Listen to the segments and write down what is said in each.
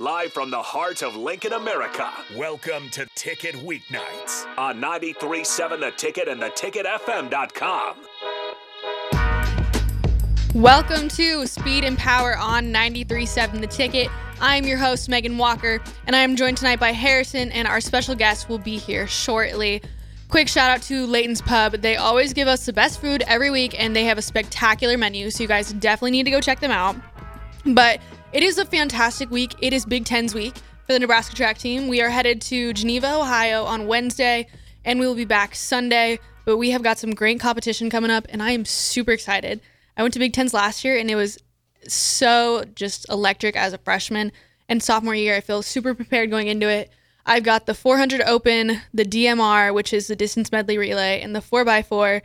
live from the heart of Lincoln, America. Welcome to Ticket Weeknights. On 93.7 The Ticket and theticketfm.com. Welcome to Speed and Power on 93.7 The Ticket. I'm your host, Megan Walker, and I am joined tonight by Harrison, and our special guest will be here shortly. Quick shout out to Layton's Pub. They always give us the best food every week, and they have a spectacular menu, so you guys definitely need to go check them out. But it is a fantastic week. It is Big Ten's week for the Nebraska track team. We are headed to Geneva, Ohio on Wednesday, and we will be back Sunday. But we have got some great competition coming up, and I am super excited. I went to Big Tens last year, and it was so just electric as a freshman. And sophomore year, I feel super prepared going into it. I've got the 400 open, the DMR, which is the distance medley relay, and the 4x4.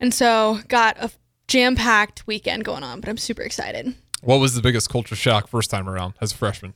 And so got a jam packed weekend going on, but I'm super excited. What was the biggest culture shock first time around as a freshman?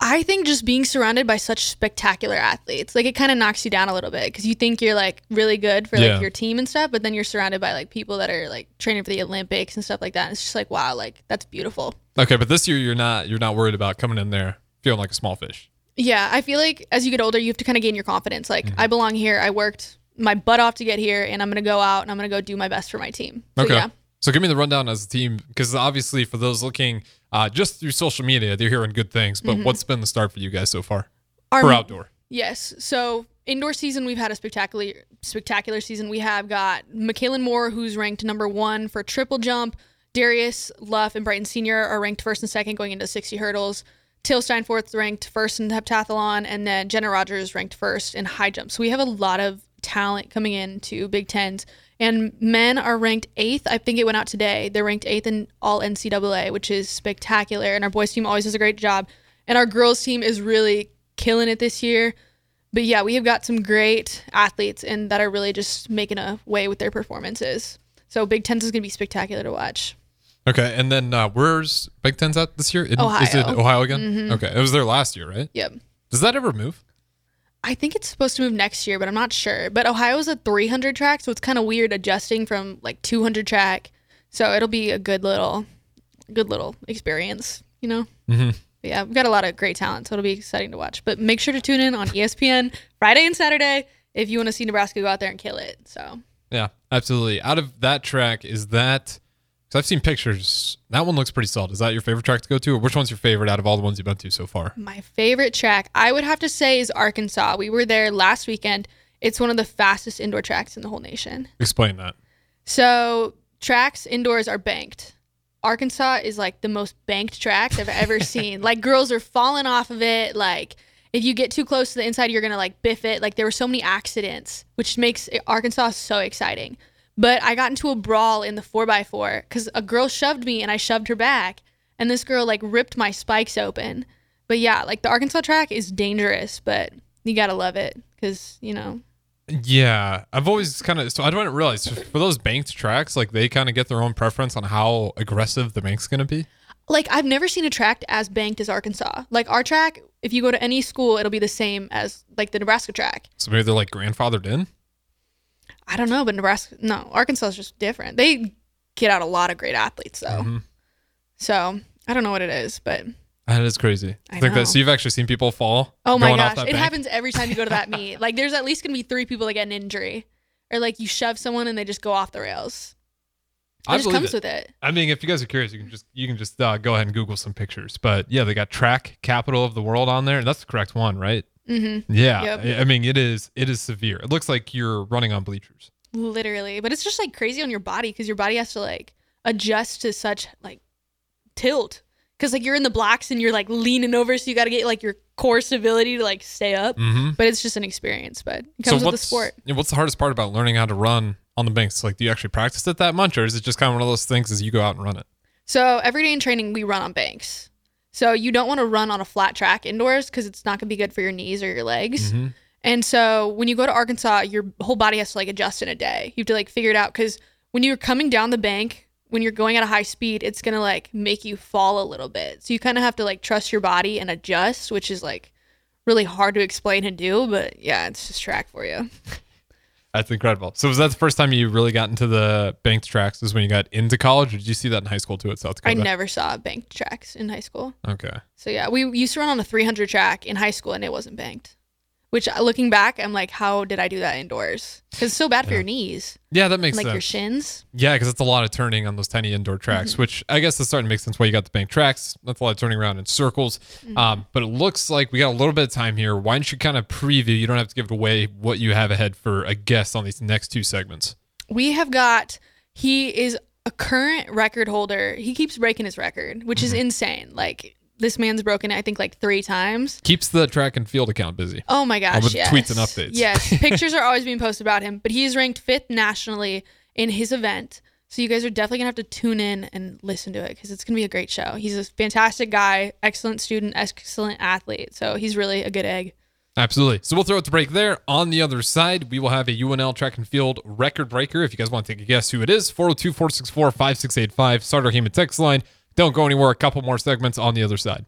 I think just being surrounded by such spectacular athletes, like it kind of knocks you down a little bit because you think you're like really good for like Yeah. your team and stuff, but then you're surrounded by like people that are like training for the Olympics and stuff like that. And it's just like, wow, like that's beautiful. Okay, but this year you're not you're not worried about coming in there feeling like a small fish. Yeah, I feel like as you get older, you have to kind of gain your confidence. Like, Mm-hmm. I belong here. I worked my butt off to get here, and I'm going to go out and I'm going to go do my best for my team. So, Okay. yeah. So give me the rundown as a team, because obviously for those looking uh, just through social media, they're hearing good things. Mm-hmm. But what's been the start for you guys so far Our, for outdoor? Yes. So, indoor season, we've had a spectacular, spectacular season. We have got McKaylin Moore, who's ranked number one for triple jump. Darius Luff and Brighton Senior are ranked first and second going into 60 hurdles. Till Steinforth ranked first in the heptathlon, and then Jenna Rogers ranked first in high jump. So we have a lot of talent coming into Big Tens. And men are ranked eighth. I think it went out today. They're ranked eighth in all NCAA, which is spectacular. And our boys team always does a great job. And our girls team is really killing it this year. But yeah, we have got some great athletes and that are really just making a way with their performances. So Big Tens is going to be spectacular to watch. Okay, and then uh, where's Big Ten's at this year? In- Is it Ohio. Mm-hmm. Ohio again? Okay, it was there last year, right? Yep. Does that ever move? I think it's supposed to move next year, but I'm not sure. But Ohio's a 300 track, so it's kind of weird adjusting from like 200 track. So it'll be a good little, good little experience, you know. Mm-hmm. Yeah, we've got a lot of great talent, so it'll be exciting to watch. But make sure to tune in on ESPN Friday and Saturday if you want to see Nebraska go out there and kill it. So Yeah, absolutely. Out of that track, is that because I've seen pictures? That one looks pretty solid. Is that your favorite track to go to, or which one's your favorite out of all the ones you've been to so far? My favorite track, I would have to say, is Arkansas. We were there last weekend. It's one of the fastest indoor tracks in the whole nation. Explain that. So, tracks indoors are banked. Arkansas is like the most banked track I've ever seen. like, girls are falling off of it. Like, if you get too close to the inside, you're going to like biff it. Like, there were so many accidents, which makes Arkansas so exciting. But I got into a brawl in the 4x4 because a girl shoved me and I shoved her back. And this girl like ripped my spikes open. But yeah, like the Arkansas track is dangerous, but you got to love it because, you know, Yeah, I've always kind of so I didn't realize for those banked tracks, like they kind of get their own preference on how aggressive the bank's gonna be. like I've never seen a track as banked as Arkansas. Like our track, if you go to any school, it'll be the same as like the Nebraska track. So maybe they're like grandfathered in. I don't know, but Nebraska, no, Arkansas is just different. They get out a lot of great athletes though. Mhm. So I don't know what it is, but That is crazy. I Think know. that, so you've actually seen people fall. oh my gosh, it bank? happens every time you go to that meet. Like there's at least gonna be three people that get an injury, or like you shove someone and they just go off the rails. It I just comes it. with it. I mean, if you guys are curious, you can just you can just uh, go ahead and Google some pictures. But yeah, they got track capital of the world on there, and that's the correct one, right? Mm-hmm. Yeah. Yep. I- mean, it is it is severe. It looks like you're running on bleachers. Literally, but it's just like crazy on your body because your body has to like adjust to such like tilt because like you're in the blocks and you're like leaning over, so you got to get like your core stability to like stay up. Mm-hmm. But it's just an experience, but it comes with the sport. what's the hardest part about learning how to run on the banks? Like, do you actually practice it that much, or is it just kind of one of those things as you go out and run it? So every day in training, we run on banks. So you don't want to run on a flat track indoors because it's not going to be good for your knees or your legs. Mhm. And so when you go to Arkansas, your whole body has to like adjust in a day. You have to like figure it out because when you're coming down the bank, when you're going at a high speed, it's gonna like make you fall a little bit. So you kind of have to like trust your body and adjust, which is like really hard to explain and do. But yeah, it's just track for you. That's incredible. So was that the first time you really got into the banked tracks? Is when you got into college, or did you see that in high school too at South Dakota? I never saw banked tracks in high school. Okay. So yeah, we used to run on a 300 track in high school and it wasn't banked. Which uh, looking back, I'm like, how did I do that indoors? Because it's so bad for your knees, Yeah, that makes like sense. your shins. Yeah, because it's a lot of turning on those tiny indoor tracks, Mm-hmm. which I guess is starting to make sense why you got the bank tracks. That's a lot of turning around in circles. Mm-hmm. Um, but it looks like we got a little bit of time here. Why don't you kind of preview? You don't have to give away what you have ahead for a guest on these next two segments. We have got. He is a current record holder. He keeps breaking his record, which Mm-hmm. is insane. Like this man's broken it, I think, like three times. Keeps the track and field account busy. Oh my gosh! Uh, with yes. tweets and updates. Yes, pictures are always being posted about him, but he is ranked fifth nationally in his event. So you guys are definitely gonna have to tune in and listen to it because it's gonna be a great show. He's a fantastic guy, excellent student, excellent athlete. So he's really a good egg. Absolutely. So we'll throw it to break there. On the other side, we will have a UNL track and field record breaker. If you guys want to take a guess who it is, 402 464 5685. Start our human text line. Don't go anywhere. A couple more segments on the other side.